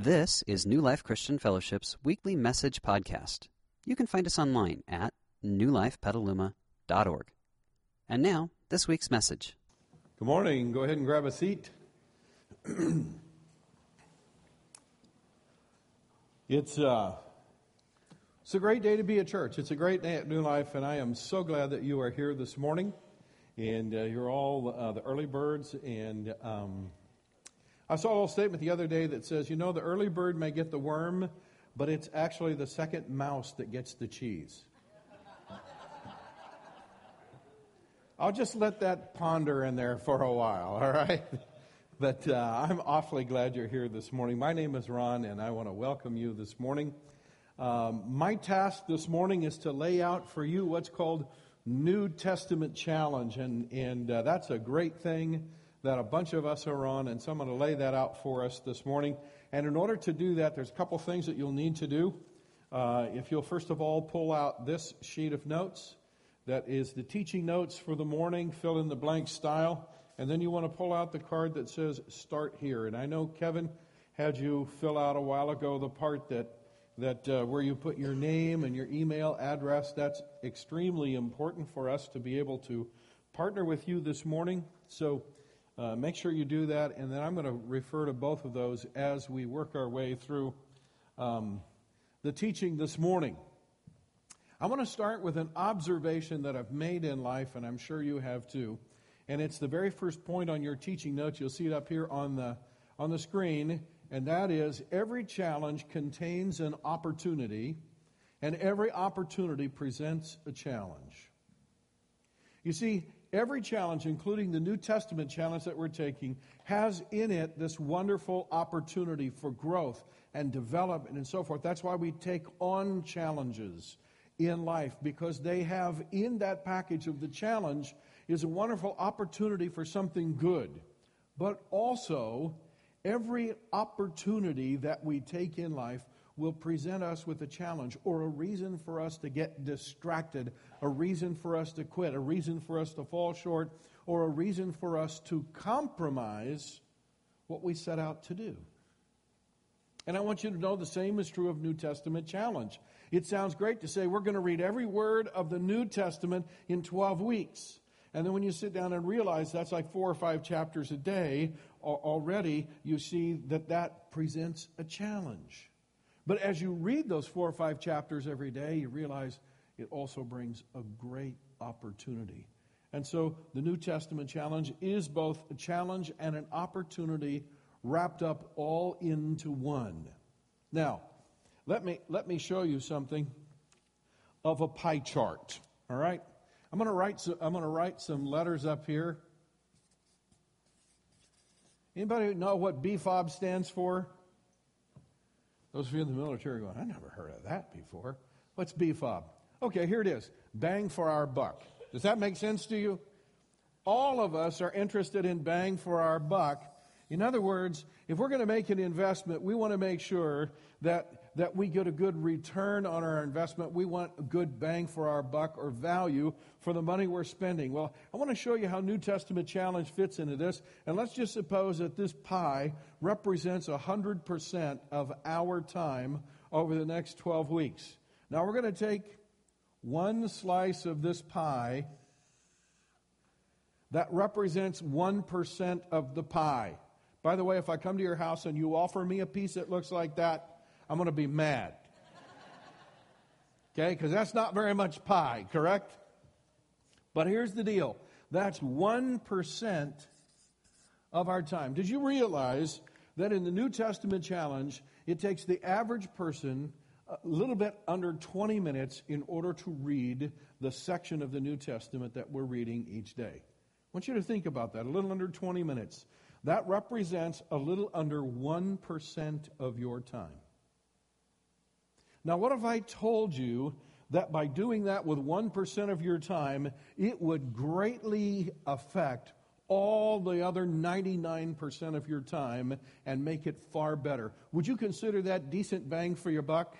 This is New Life Christian Fellowship's weekly message podcast. You can find us online at newlifepetaluma.org. And now, this week's message. Good morning. Go ahead and grab a seat. it's, uh, it's a great day to be at church. It's a great day at New Life, and I am so glad that you are here this morning. And uh, you're all uh, the early birds, and um, I saw a little statement the other day that says, you know, the early bird may get the worm, but it's actually the second mouse that gets the cheese. I'll just let that ponder in there for a while, all right? But uh, I'm awfully glad you're here this morning. My name is Ron, and I want to welcome you this morning. Um, my task this morning is to lay out for you what's called New Testament Challenge, and, and uh, that's a great thing that a bunch of us are on, and so I'm going to lay that out for us this morning. And in order to do that, there's a couple things that you'll need to do. Uh, if you'll first of all pull out this sheet of notes, that is the teaching notes for the morning, fill in the blank style, and then you want to pull out the card that says Start Here. And I know Kevin had you fill out a while ago the part that that uh, where you put your name and your email address. That's extremely important for us to be able to partner with you this morning. So uh, make sure you do that, and then I'm going to refer to both of those as we work our way through um, the teaching this morning. I want to start with an observation that I've made in life, and I'm sure you have too. And it's the very first point on your teaching notes. You'll see it up here on the, on the screen, and that is every challenge contains an opportunity, and every opportunity presents a challenge. You see, every challenge, including the New Testament challenge that we're taking, has in it this wonderful opportunity for growth and development and so forth. That's why we take on challenges in life, because they have in that package of the challenge is a wonderful opportunity for something good. But also, every opportunity that we take in life will present us with a challenge or a reason for us to get distracted, a reason for us to quit, a reason for us to fall short, or a reason for us to compromise what we set out to do. And I want you to know the same is true of New Testament challenge. It sounds great to say we're going to read every word of the New Testament in 12 weeks. And then when you sit down and realize that's like four or five chapters a day, already you see that that presents a challenge. But as you read those four or five chapters every day, you realize it also brings a great opportunity. And so the New Testament challenge is both a challenge and an opportunity wrapped up all into one. Now, let me, let me show you something of a pie chart. All right? I'm going to write some, I'm going to write some letters up here. Anybody know what BFOB stands for? Those of you in the military going, I never heard of that before. What's BFOB? Okay, here it is. Bang for our buck. Does that make sense to you? All of us are interested in bang for our buck. In other words, if we're going to make an investment, we want to make sure that that we get a good return on our investment. We want a good bang for our buck or value for the money we're spending. Well, I want to show you how New Testament challenge fits into this. And let's just suppose that this pie represents 100% of our time over the next 12 weeks. Now we're going to take one slice of this pie that represents 1% of the pie. By the way, if I come to your house and you offer me a piece that looks like that, I'm going to be mad. Okay, because that's not very much pie, correct? But here's the deal that's 1% of our time. Did you realize that in the New Testament challenge, it takes the average person a little bit under 20 minutes in order to read the section of the New Testament that we're reading each day? I want you to think about that. A little under 20 minutes. That represents a little under 1% of your time. Now, what if I told you that by doing that with 1% of your time, it would greatly affect all the other 99% of your time and make it far better? Would you consider that decent bang for your buck?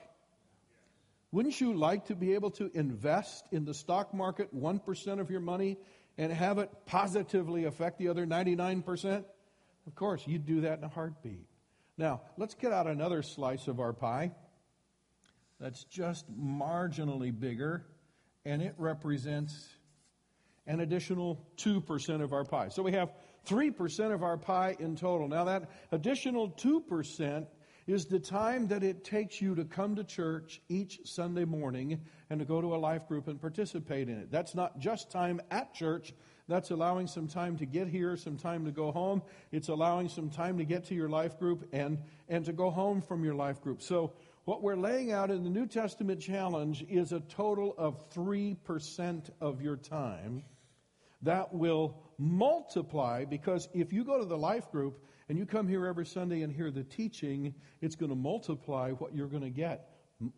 Wouldn't you like to be able to invest in the stock market 1% of your money and have it positively affect the other 99%? Of course, you'd do that in a heartbeat. Now, let's get out another slice of our pie that's just marginally bigger, and it represents an additional 2% of our pie. So we have 3% of our pie in total. Now, that additional 2% is the time that it takes you to come to church each Sunday morning and to go to a life group and participate in it. That's not just time at church, that's allowing some time to get here, some time to go home. It's allowing some time to get to your life group and, and to go home from your life group. So, what we're laying out in the New Testament challenge is a total of 3% of your time that will multiply because if you go to the life group and you come here every Sunday and hear the teaching, it's going to multiply what you're going to get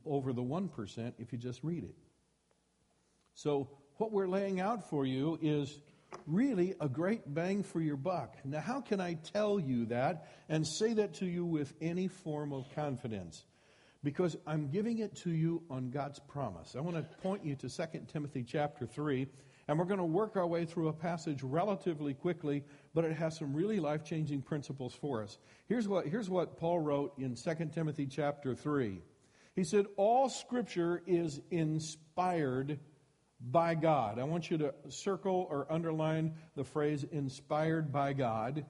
over the 1% if you just read it. So, what we're laying out for you is really a great bang for your buck. Now, how can I tell you that and say that to you with any form of confidence? Because I'm giving it to you on God's promise. I want to point you to 2 Timothy chapter 3 and we're going to work our way through a passage relatively quickly, but it has some really life changing principles for us. Here's what, here's what Paul wrote in 2 Timothy chapter 3. He said, All scripture is inspired by God. I want you to circle or underline the phrase inspired by God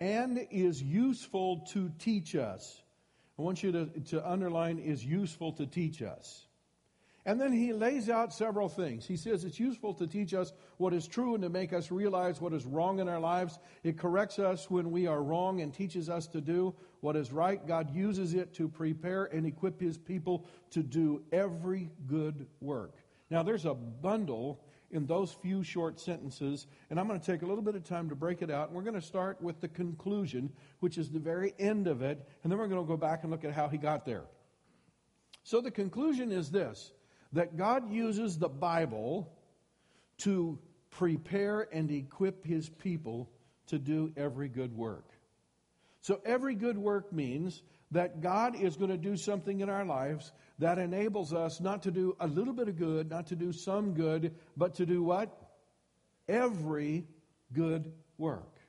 and is useful to teach us. I want you to, to underline is useful to teach us. And then he lays out several things. He says it's useful to teach us what is true and to make us realize what is wrong in our lives. It corrects us when we are wrong and teaches us to do what is right. God uses it to prepare and equip his people to do every good work. Now, there's a bundle in those few short sentences, and I'm going to take a little bit of time to break it out. And we're going to start with the conclusion, which is the very end of it, and then we're going to go back and look at how he got there. So the conclusion is this that God uses the Bible to prepare and equip his people to do every good work. So, every good work means that God is going to do something in our lives that enables us not to do a little bit of good, not to do some good, but to do what? Every good work.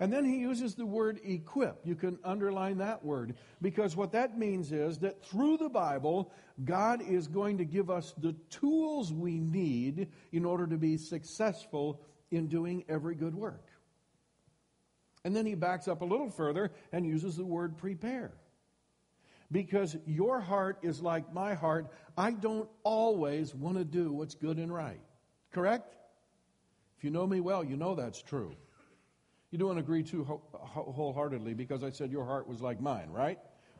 And then he uses the word equip. You can underline that word because what that means is that through the Bible, God is going to give us the tools we need in order to be successful in doing every good work. And then he backs up a little further and uses the word prepare. Because your heart is like my heart. I don't always want to do what's good and right. Correct? If you know me well, you know that's true. You don't agree too wholeheartedly because I said your heart was like mine, right?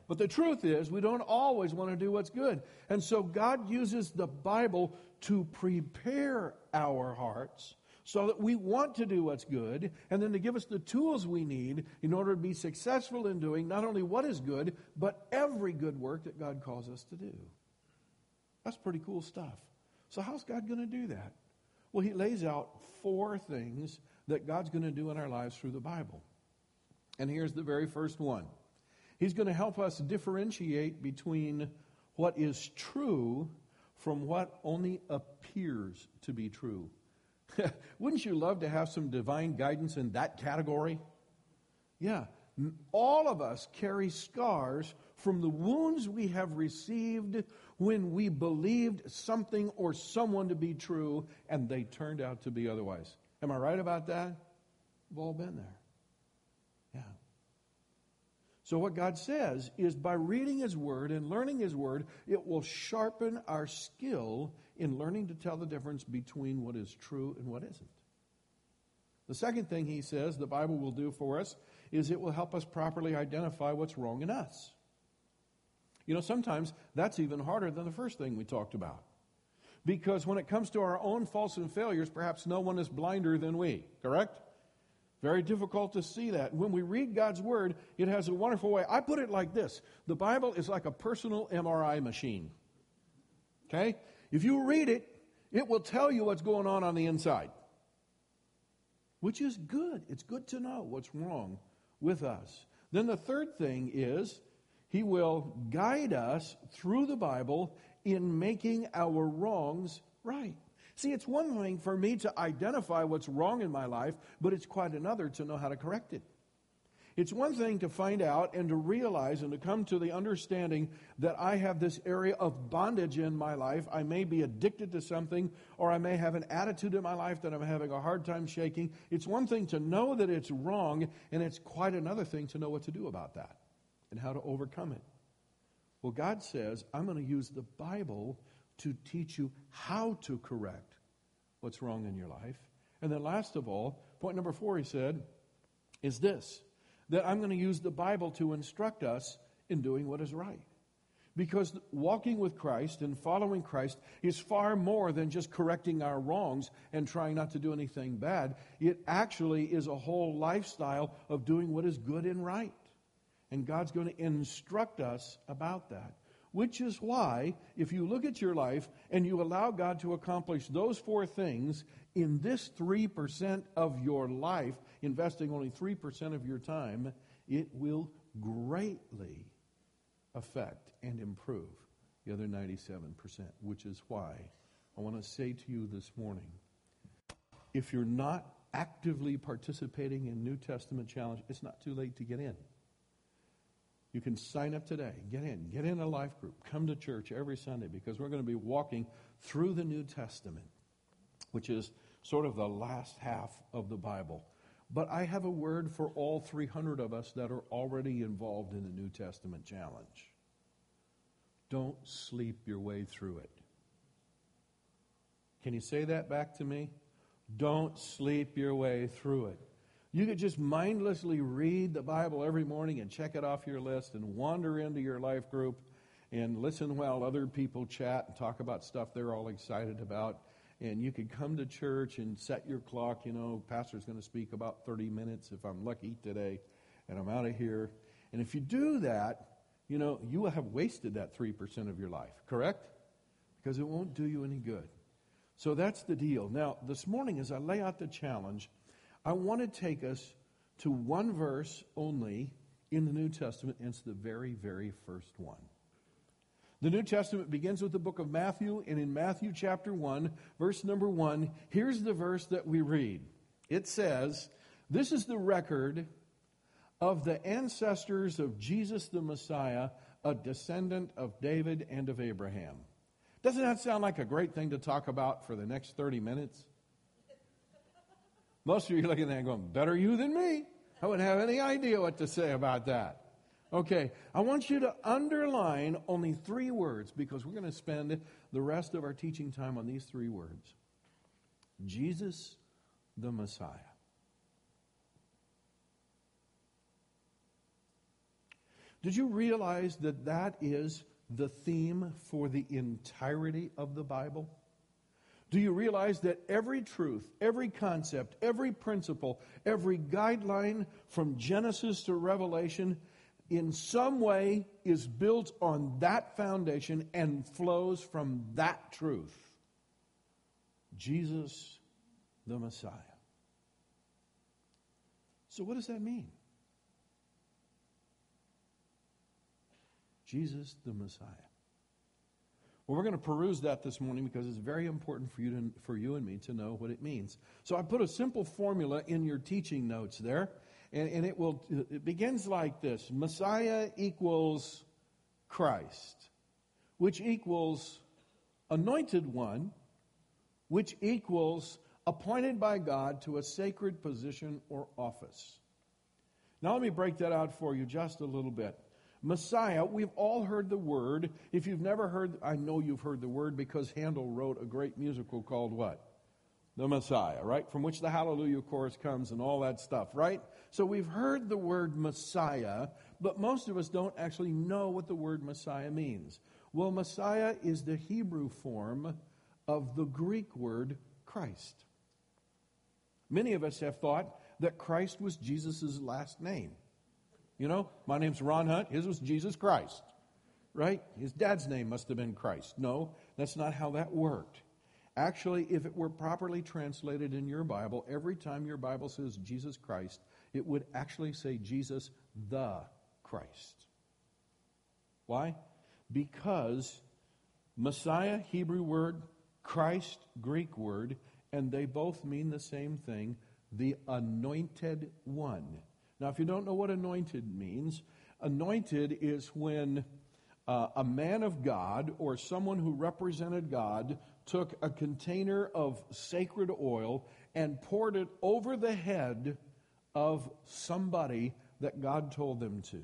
But the truth is, we don't always want to do what's good. And so God uses the Bible to prepare our hearts so that we want to do what's good and then to give us the tools we need in order to be successful in doing not only what is good, but every good work that God calls us to do. That's pretty cool stuff. So, how's God going to do that? Well, He lays out four things that God's going to do in our lives through the Bible. And here's the very first one He's going to help us differentiate between what is true from what only appears to be true. Wouldn't you love to have some divine guidance in that category? Yeah. All of us carry scars from the wounds we have received when we believed something or someone to be true and they turned out to be otherwise. Am I right about that? We've all been there. Yeah. So, what God says is by reading His Word and learning His Word, it will sharpen our skill in learning to tell the difference between what is true and what isn't. The second thing He says the Bible will do for us is it will help us properly identify what's wrong in us. You know, sometimes that's even harder than the first thing we talked about. Because when it comes to our own faults and failures, perhaps no one is blinder than we, correct? Very difficult to see that. When we read God's Word, it has a wonderful way. I put it like this the Bible is like a personal MRI machine. Okay? If you read it, it will tell you what's going on on the inside, which is good. It's good to know what's wrong with us. Then the third thing is, He will guide us through the Bible in making our wrongs right. See, it's one thing for me to identify what's wrong in my life, but it's quite another to know how to correct it. It's one thing to find out and to realize and to come to the understanding that I have this area of bondage in my life. I may be addicted to something, or I may have an attitude in my life that I'm having a hard time shaking. It's one thing to know that it's wrong, and it's quite another thing to know what to do about that and how to overcome it. Well, God says, I'm going to use the Bible to teach you how to correct what's wrong in your life. And then, last of all, point number four, he said, is this that I'm going to use the Bible to instruct us in doing what is right. Because walking with Christ and following Christ is far more than just correcting our wrongs and trying not to do anything bad. It actually is a whole lifestyle of doing what is good and right. And God's going to instruct us about that. Which is why, if you look at your life and you allow God to accomplish those four things in this 3% of your life, investing only 3% of your time, it will greatly affect and improve the other 97%, which is why I want to say to you this morning if you're not actively participating in New Testament challenge, it's not too late to get in. You can sign up today. Get in. Get in a life group. Come to church every Sunday because we're going to be walking through the New Testament, which is sort of the last half of the Bible. But I have a word for all 300 of us that are already involved in the New Testament challenge. Don't sleep your way through it. Can you say that back to me? Don't sleep your way through it. You could just mindlessly read the Bible every morning and check it off your list and wander into your life group and listen while other people chat and talk about stuff they're all excited about and you could come to church and set your clock. You know, pastor's going to speak about 30 minutes if I'm lucky today, and I'm out of here. And if you do that, you know, you will have wasted that 3% of your life, correct? Because it won't do you any good. So that's the deal. Now, this morning, as I lay out the challenge, I want to take us to one verse only in the New Testament, and it's the very, very first one. The New Testament begins with the book of Matthew, and in Matthew chapter 1, verse number 1, here's the verse that we read. It says, This is the record of the ancestors of Jesus the Messiah, a descendant of David and of Abraham. Doesn't that sound like a great thing to talk about for the next 30 minutes? Most of you are looking at that going, Better you than me. I wouldn't have any idea what to say about that. Okay, I want you to underline only three words because we're going to spend the rest of our teaching time on these three words Jesus the Messiah. Did you realize that that is the theme for the entirety of the Bible? Do you realize that every truth, every concept, every principle, every guideline from Genesis to Revelation in some way is built on that foundation and flows from that truth Jesus the Messiah. So, what does that mean? Jesus the Messiah. Well, we're going to peruse that this morning because it's very important for you, to, for you and me to know what it means. So I put a simple formula in your teaching notes there. And, and it will it begins like this Messiah equals Christ, which equals anointed one, which equals appointed by God to a sacred position or office. Now, let me break that out for you just a little bit. Messiah, we've all heard the word. If you've never heard, I know you've heard the word because Handel wrote a great musical called what? The Messiah, right? From which the Hallelujah chorus comes and all that stuff, right? So we've heard the word Messiah, but most of us don't actually know what the word Messiah means. Well, Messiah is the Hebrew form of the Greek word Christ. Many of us have thought that Christ was Jesus' last name. You know, my name's Ron Hunt, his was Jesus Christ, right? His dad's name must have been Christ. No, that's not how that worked. Actually, if it were properly translated in your Bible, every time your Bible says Jesus Christ, it would actually say Jesus the Christ. Why? Because Messiah, Hebrew word, Christ, Greek word, and they both mean the same thing the anointed one. Now, if you don't know what anointed means, anointed is when uh, a man of God or someone who represented God took a container of sacred oil and poured it over the head of somebody that God told them to.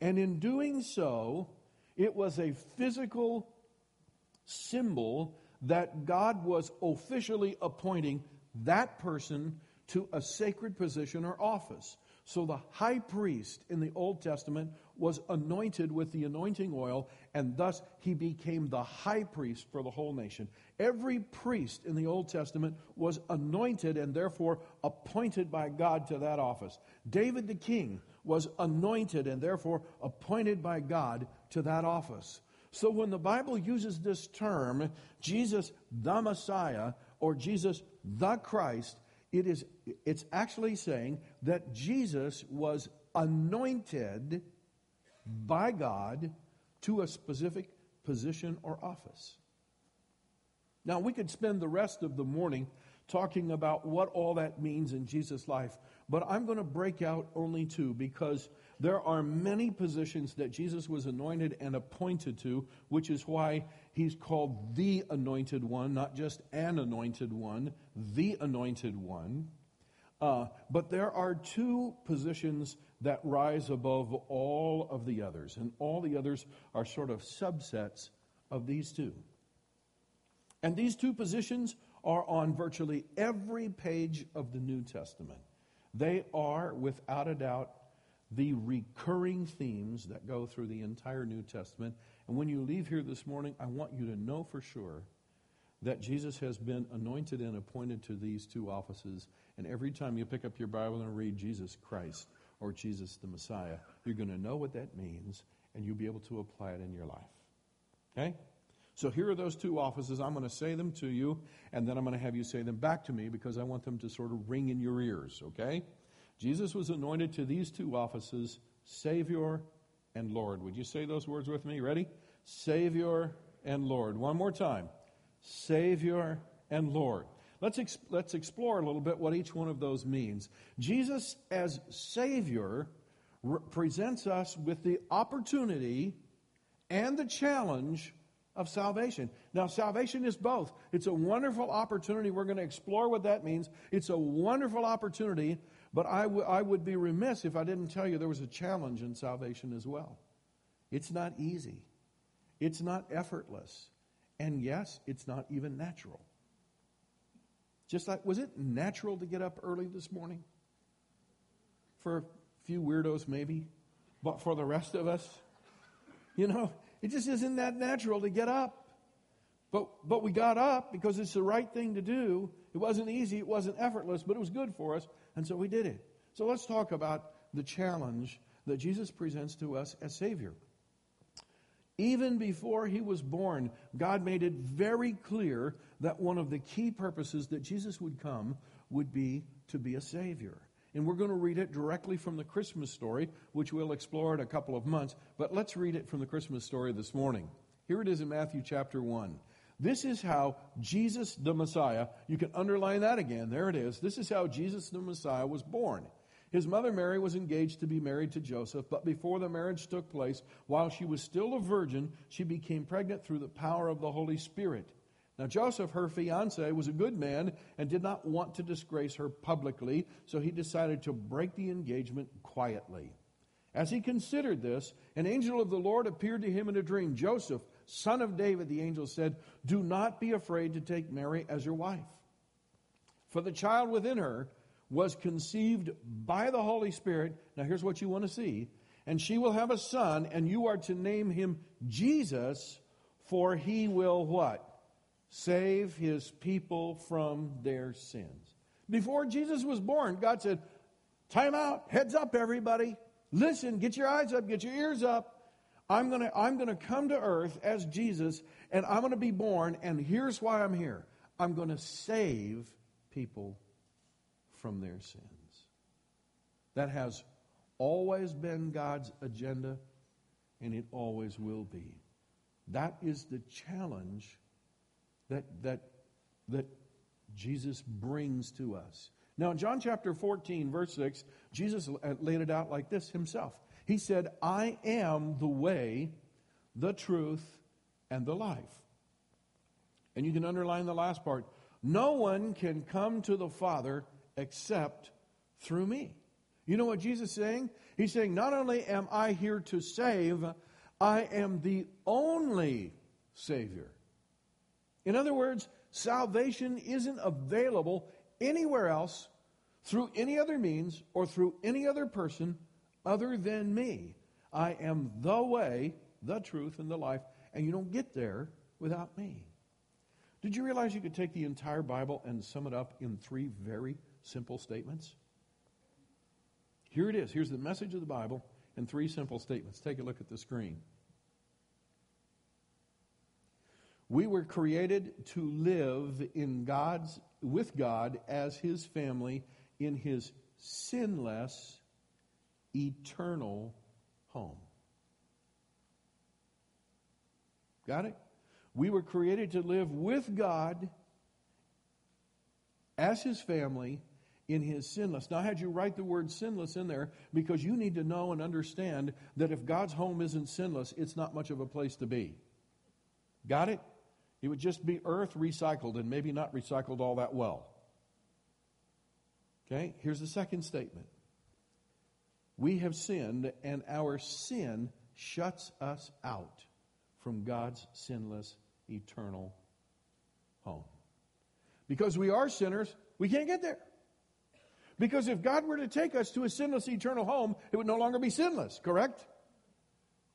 And in doing so, it was a physical symbol that God was officially appointing that person to a sacred position or office. So the high priest in the Old Testament was anointed with the anointing oil, and thus he became the high priest for the whole nation. Every priest in the Old Testament was anointed and therefore appointed by God to that office. David the king was anointed and therefore appointed by God to that office. So when the Bible uses this term, Jesus the Messiah or Jesus the Christ, it is it's actually saying that Jesus was anointed by God to a specific position or office. Now, we could spend the rest of the morning talking about what all that means in Jesus' life, but I'm going to break out only two because there are many positions that Jesus was anointed and appointed to, which is why he's called the anointed one, not just an anointed one, the anointed one. Uh, but there are two positions that rise above all of the others, and all the others are sort of subsets of these two. And these two positions are on virtually every page of the New Testament. They are, without a doubt, the recurring themes that go through the entire New Testament. And when you leave here this morning, I want you to know for sure that Jesus has been anointed and appointed to these two offices. And every time you pick up your Bible and read Jesus Christ or Jesus the Messiah, you're going to know what that means and you'll be able to apply it in your life. Okay? So here are those two offices. I'm going to say them to you, and then I'm going to have you say them back to me because I want them to sort of ring in your ears, okay? Jesus was anointed to these two offices, Savior and Lord. Would you say those words with me? Ready? Savior and Lord. One more time. Savior and Lord. Let's, ex- let's explore a little bit what each one of those means. Jesus, as Savior, re- presents us with the opportunity and the challenge of salvation. Now, salvation is both. It's a wonderful opportunity. We're going to explore what that means. It's a wonderful opportunity, but I, w- I would be remiss if I didn't tell you there was a challenge in salvation as well. It's not easy, it's not effortless, and yes, it's not even natural. Just like, was it natural to get up early this morning? For a few weirdos, maybe, but for the rest of us, you know, it just isn't that natural to get up. But, but we got up because it's the right thing to do. It wasn't easy, it wasn't effortless, but it was good for us, and so we did it. So let's talk about the challenge that Jesus presents to us as Savior. Even before he was born, God made it very clear that one of the key purposes that Jesus would come would be to be a Savior. And we're going to read it directly from the Christmas story, which we'll explore in a couple of months. But let's read it from the Christmas story this morning. Here it is in Matthew chapter 1. This is how Jesus the Messiah, you can underline that again, there it is. This is how Jesus the Messiah was born. His mother Mary was engaged to be married to Joseph, but before the marriage took place, while she was still a virgin, she became pregnant through the power of the Holy Spirit. Now, Joseph, her fiance, was a good man and did not want to disgrace her publicly, so he decided to break the engagement quietly. As he considered this, an angel of the Lord appeared to him in a dream. Joseph, son of David, the angel said, Do not be afraid to take Mary as your wife. For the child within her was conceived by the Holy Spirit. Now, here's what you want to see. And she will have a son, and you are to name him Jesus, for he will what? Save his people from their sins. Before Jesus was born, God said, Time out, heads up, everybody. Listen, get your eyes up, get your ears up. I'm going to I'm going to come to earth as Jesus, and I'm going to be born, and here's why I'm here I'm going to save people from their sins. That has always been God's agenda, and it always will be. That is the challenge that, that, that Jesus brings to us. Now, in John chapter 14, verse 6, Jesus uh, laid it out like this himself. He said, I am the way, the truth, and the life. And you can underline the last part. No one can come to the Father except through me. You know what Jesus is saying? He's saying, Not only am I here to save, I am the only Savior. In other words, salvation isn't available anywhere else through any other means or through any other person other than me. I am the way, the truth, and the life, and you don't get there without me. Did you realize you could take the entire Bible and sum it up in three very simple statements? Here it is. Here's the message of the Bible in three simple statements. Take a look at the screen. We were created to live in God's with God as his family in his sinless eternal home. Got it? We were created to live with God as his family in his sinless. Now, I had you write the word sinless in there because you need to know and understand that if God's home isn't sinless, it's not much of a place to be. Got it? It would just be earth recycled and maybe not recycled all that well. Okay, here's the second statement. We have sinned, and our sin shuts us out from God's sinless, eternal home. Because we are sinners, we can't get there. Because if God were to take us to a sinless, eternal home, it would no longer be sinless, correct?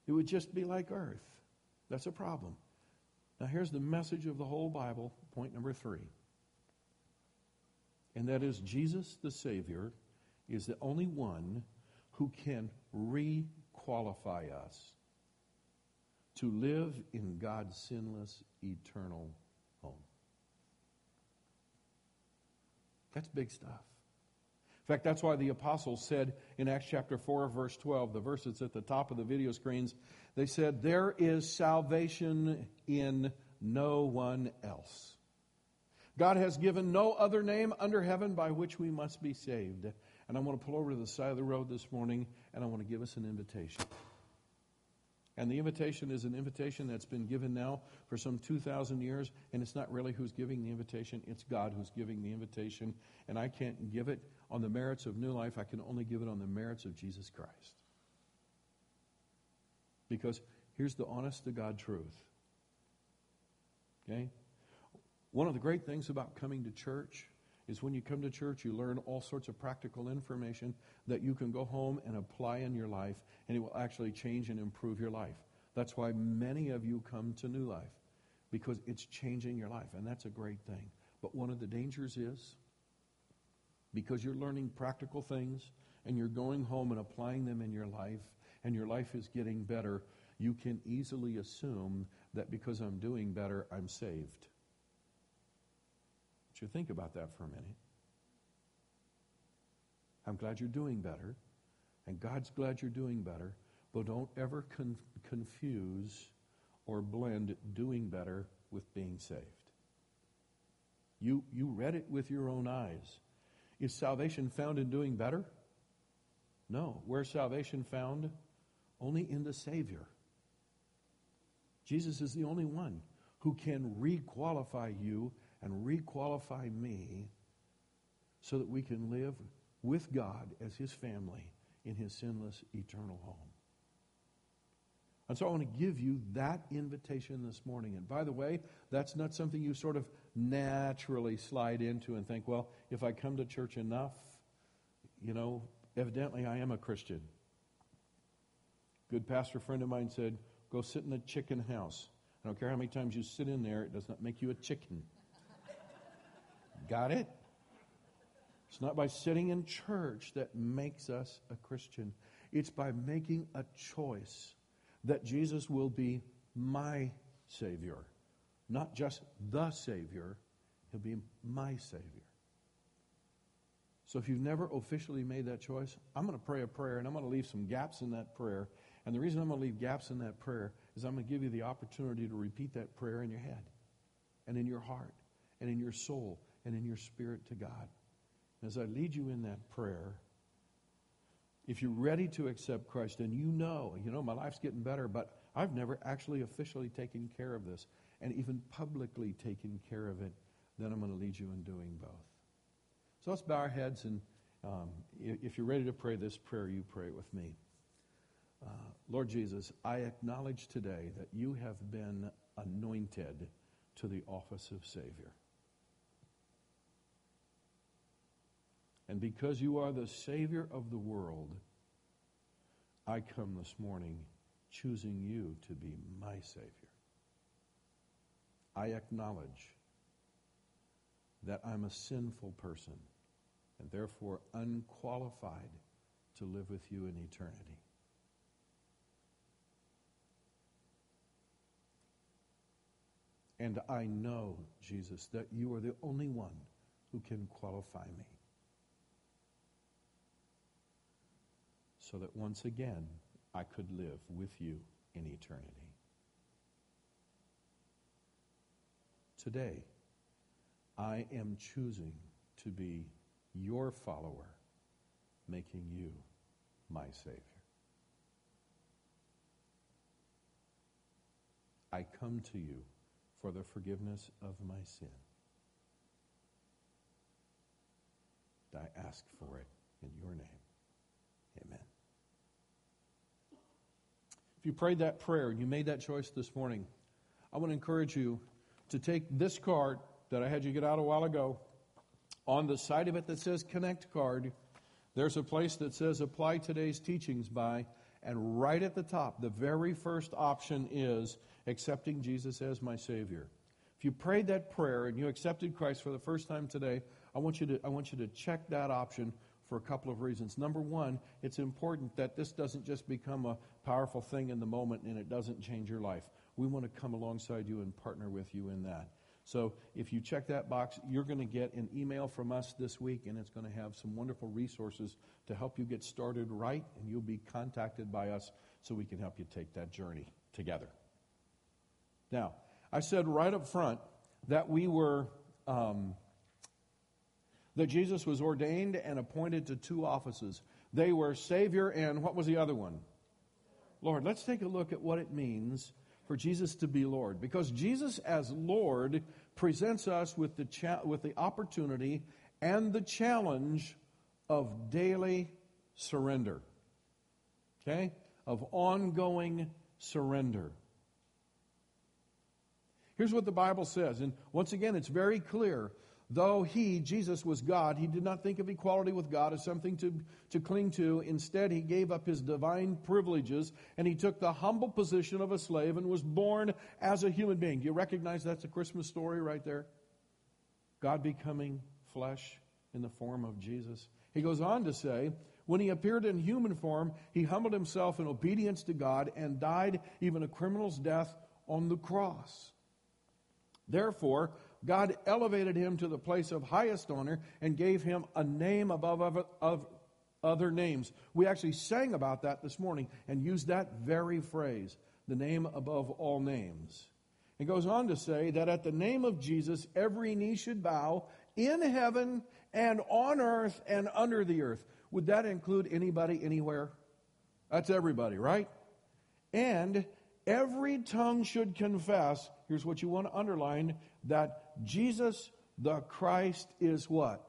It would just be like earth. That's a problem. Now, here's the message of the whole Bible, point number three. And that is Jesus, the Savior, is the only one who can re-qualify us to live in God's sinless, eternal home. That's big stuff. In fact, that's why the apostles said in Acts chapter 4, verse 12, the verse that's at the top of the video screens, they said, There is salvation in no one else. God has given no other name under heaven by which we must be saved. And I want to pull over to the side of the road this morning and I want to give us an invitation. And the invitation is an invitation that's been given now for some 2,000 years, and it's not really who's giving the invitation, it's God who's giving the invitation. And I can't give it on the merits of new life, I can only give it on the merits of Jesus Christ. Because here's the honest to God truth. Okay? One of the great things about coming to church is when you come to church, you learn all sorts of practical information that you can go home and apply in your life, and it will actually change and improve your life. That's why many of you come to New Life, because it's changing your life, and that's a great thing. But one of the dangers is because you're learning practical things and you're going home and applying them in your life, and your life is getting better, you can easily assume that because I'm doing better, I'm saved. But you think about that for a minute. I'm glad you're doing better, and God's glad you're doing better, but don't ever con- confuse or blend doing better with being saved. You, you read it with your own eyes. Is salvation found in doing better? No. Where's salvation found? Only in the Savior. Jesus is the only one who can requalify you and requalify me so that we can live with God as his family in his sinless eternal home. And so I want to give you that invitation this morning. And by the way, that's not something you sort of naturally slide into and think, well, if I come to church enough, you know, evidently I am a Christian. Good pastor friend of mine said, Go sit in a chicken house. I don't care how many times you sit in there, it does not make you a chicken. Got it? It's not by sitting in church that makes us a Christian. It's by making a choice that Jesus will be my Savior. Not just the Savior, He'll be my Savior. So if you've never officially made that choice, I'm going to pray a prayer and I'm going to leave some gaps in that prayer and the reason I'm going to leave gaps in that prayer is I'm going to give you the opportunity to repeat that prayer in your head and in your heart and in your soul and in your spirit to God. As I lead you in that prayer, if you're ready to accept Christ and you know, you know, my life's getting better, but I've never actually officially taken care of this and even publicly taken care of it, then I'm going to lead you in doing both. So let's bow our heads, and um, if you're ready to pray this prayer, you pray it with me. Uh, Lord Jesus, I acknowledge today that you have been anointed to the office of Savior. And because you are the Savior of the world, I come this morning choosing you to be my Savior. I acknowledge that I'm a sinful person and therefore unqualified to live with you in eternity. And I know, Jesus, that you are the only one who can qualify me. So that once again I could live with you in eternity. Today, I am choosing to be your follower, making you my Savior. I come to you for the forgiveness of my sin. I ask for it in your name. Amen. You prayed that prayer and you made that choice this morning, I want to encourage you to take this card that I had you get out a while ago. On the side of it that says Connect card, there's a place that says Apply today's teachings by, and right at the top, the very first option is accepting Jesus as my Savior. If you prayed that prayer and you accepted Christ for the first time today, I want you to, I want you to check that option for a couple of reasons. Number one, it's important that this doesn't just become a powerful thing in the moment and it doesn't change your life. We want to come alongside you and partner with you in that. So if you check that box, you're going to get an email from us this week, and it's going to have some wonderful resources to help you get started right, and you'll be contacted by us so we can help you take that journey together. Now, I said right up front that we were. Um, that Jesus was ordained and appointed to two offices. They were Savior and what was the other one? Lord. Let's take a look at what it means for Jesus to be Lord. Because Jesus, as Lord, presents us with the, cha- with the opportunity and the challenge of daily surrender. Okay? Of ongoing surrender. Here's what the Bible says, and once again, it's very clear Though he, Jesus, was God, he did not think of equality with God as something to, to cling to. Instead, he gave up his divine privileges and he took the humble position of a slave and was born as a human being. Do you recognize that's a Christmas story right there? God becoming flesh in the form of Jesus. He goes on to say, when he appeared in human form, he humbled himself in obedience to God and died even a criminal's death on the cross. Therefore, God elevated him to the place of highest honor and gave him a name above of, of other names. We actually sang about that this morning and used that very phrase, the name above all names. It goes on to say that at the name of Jesus, every knee should bow in heaven and on earth and under the earth. Would that include anybody anywhere? That's everybody, right? And every tongue should confess, here's what you want to underline, that Jesus the Christ is what?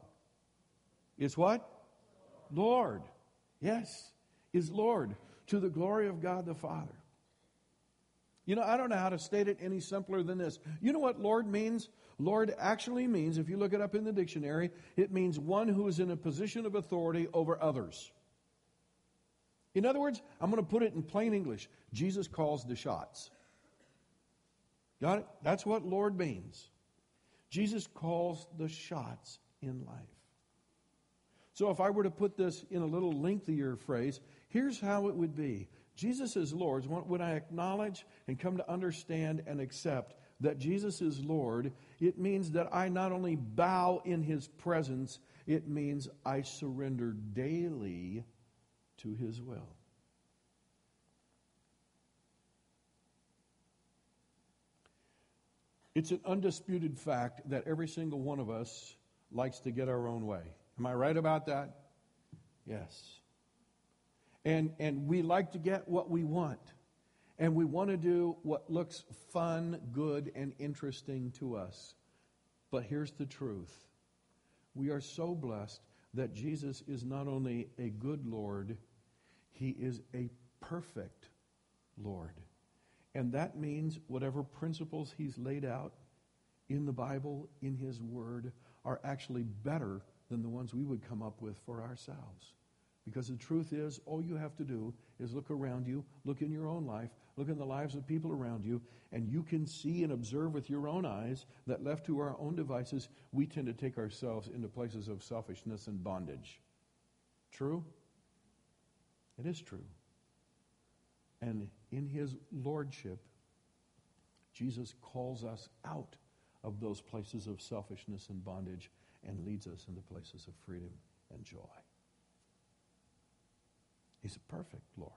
Is what? Lord. Yes, is Lord to the glory of God the Father. You know, I don't know how to state it any simpler than this. You know what Lord means? Lord actually means, if you look it up in the dictionary, it means one who is in a position of authority over others. In other words, I'm going to put it in plain English Jesus calls the shots. Got it? That's what Lord means. Jesus calls the shots in life. So, if I were to put this in a little lengthier phrase, here's how it would be Jesus is Lord. When I acknowledge and come to understand and accept that Jesus is Lord, it means that I not only bow in his presence, it means I surrender daily to his will. It's an undisputed fact that every single one of us likes to get our own way. Am I right about that? Yes. And, and we like to get what we want. And we want to do what looks fun, good, and interesting to us. But here's the truth we are so blessed that Jesus is not only a good Lord, he is a perfect Lord. And that means whatever principles he's laid out in the Bible, in his word, are actually better than the ones we would come up with for ourselves. Because the truth is, all you have to do is look around you, look in your own life, look in the lives of people around you, and you can see and observe with your own eyes that left to our own devices, we tend to take ourselves into places of selfishness and bondage. True? It is true. And in his lordship, Jesus calls us out of those places of selfishness and bondage and leads us into places of freedom and joy. He's a perfect Lord.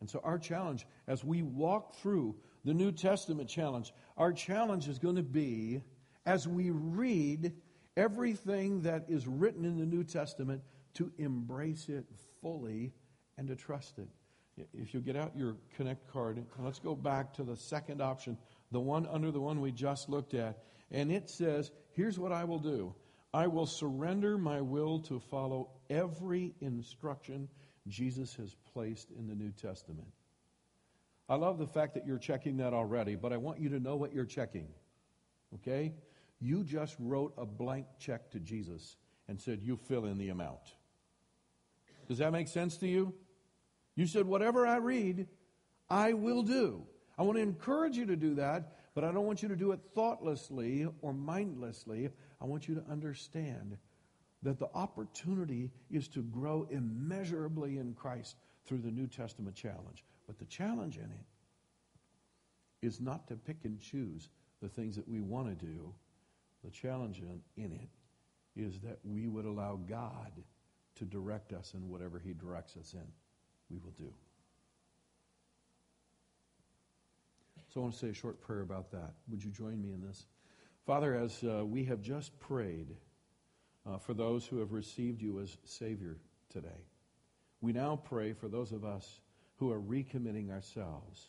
And so, our challenge as we walk through the New Testament challenge, our challenge is going to be as we read everything that is written in the New Testament to embrace it fully and to trust it. If you get out your Connect card, let's go back to the second option, the one under the one we just looked at. And it says, Here's what I will do I will surrender my will to follow every instruction Jesus has placed in the New Testament. I love the fact that you're checking that already, but I want you to know what you're checking. Okay? You just wrote a blank check to Jesus and said, You fill in the amount. Does that make sense to you? You said, Whatever I read, I will do. I want to encourage you to do that, but I don't want you to do it thoughtlessly or mindlessly. I want you to understand that the opportunity is to grow immeasurably in Christ through the New Testament challenge. But the challenge in it is not to pick and choose the things that we want to do. The challenge in it is that we would allow God to direct us in whatever He directs us in, we will do. So I want to say a short prayer about that. Would you join me in this? Father, as uh, we have just prayed uh, for those who have received you as Savior today, we now pray for those of us who are recommitting ourselves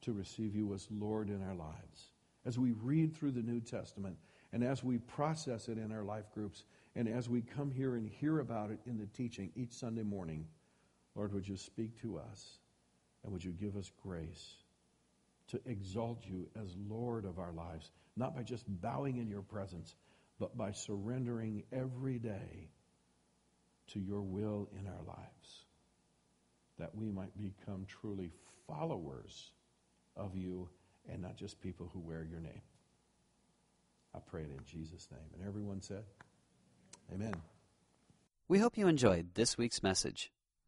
to receive you as Lord in our lives. As we read through the New Testament and as we process it in our life groups and as we come here and hear about it in the teaching each Sunday morning, Lord, would you speak to us and would you give us grace to exalt you as Lord of our lives, not by just bowing in your presence, but by surrendering every day to your will in our lives, that we might become truly followers of you and not just people who wear your name. I pray it in Jesus' name. And everyone said, Amen. We hope you enjoyed this week's message.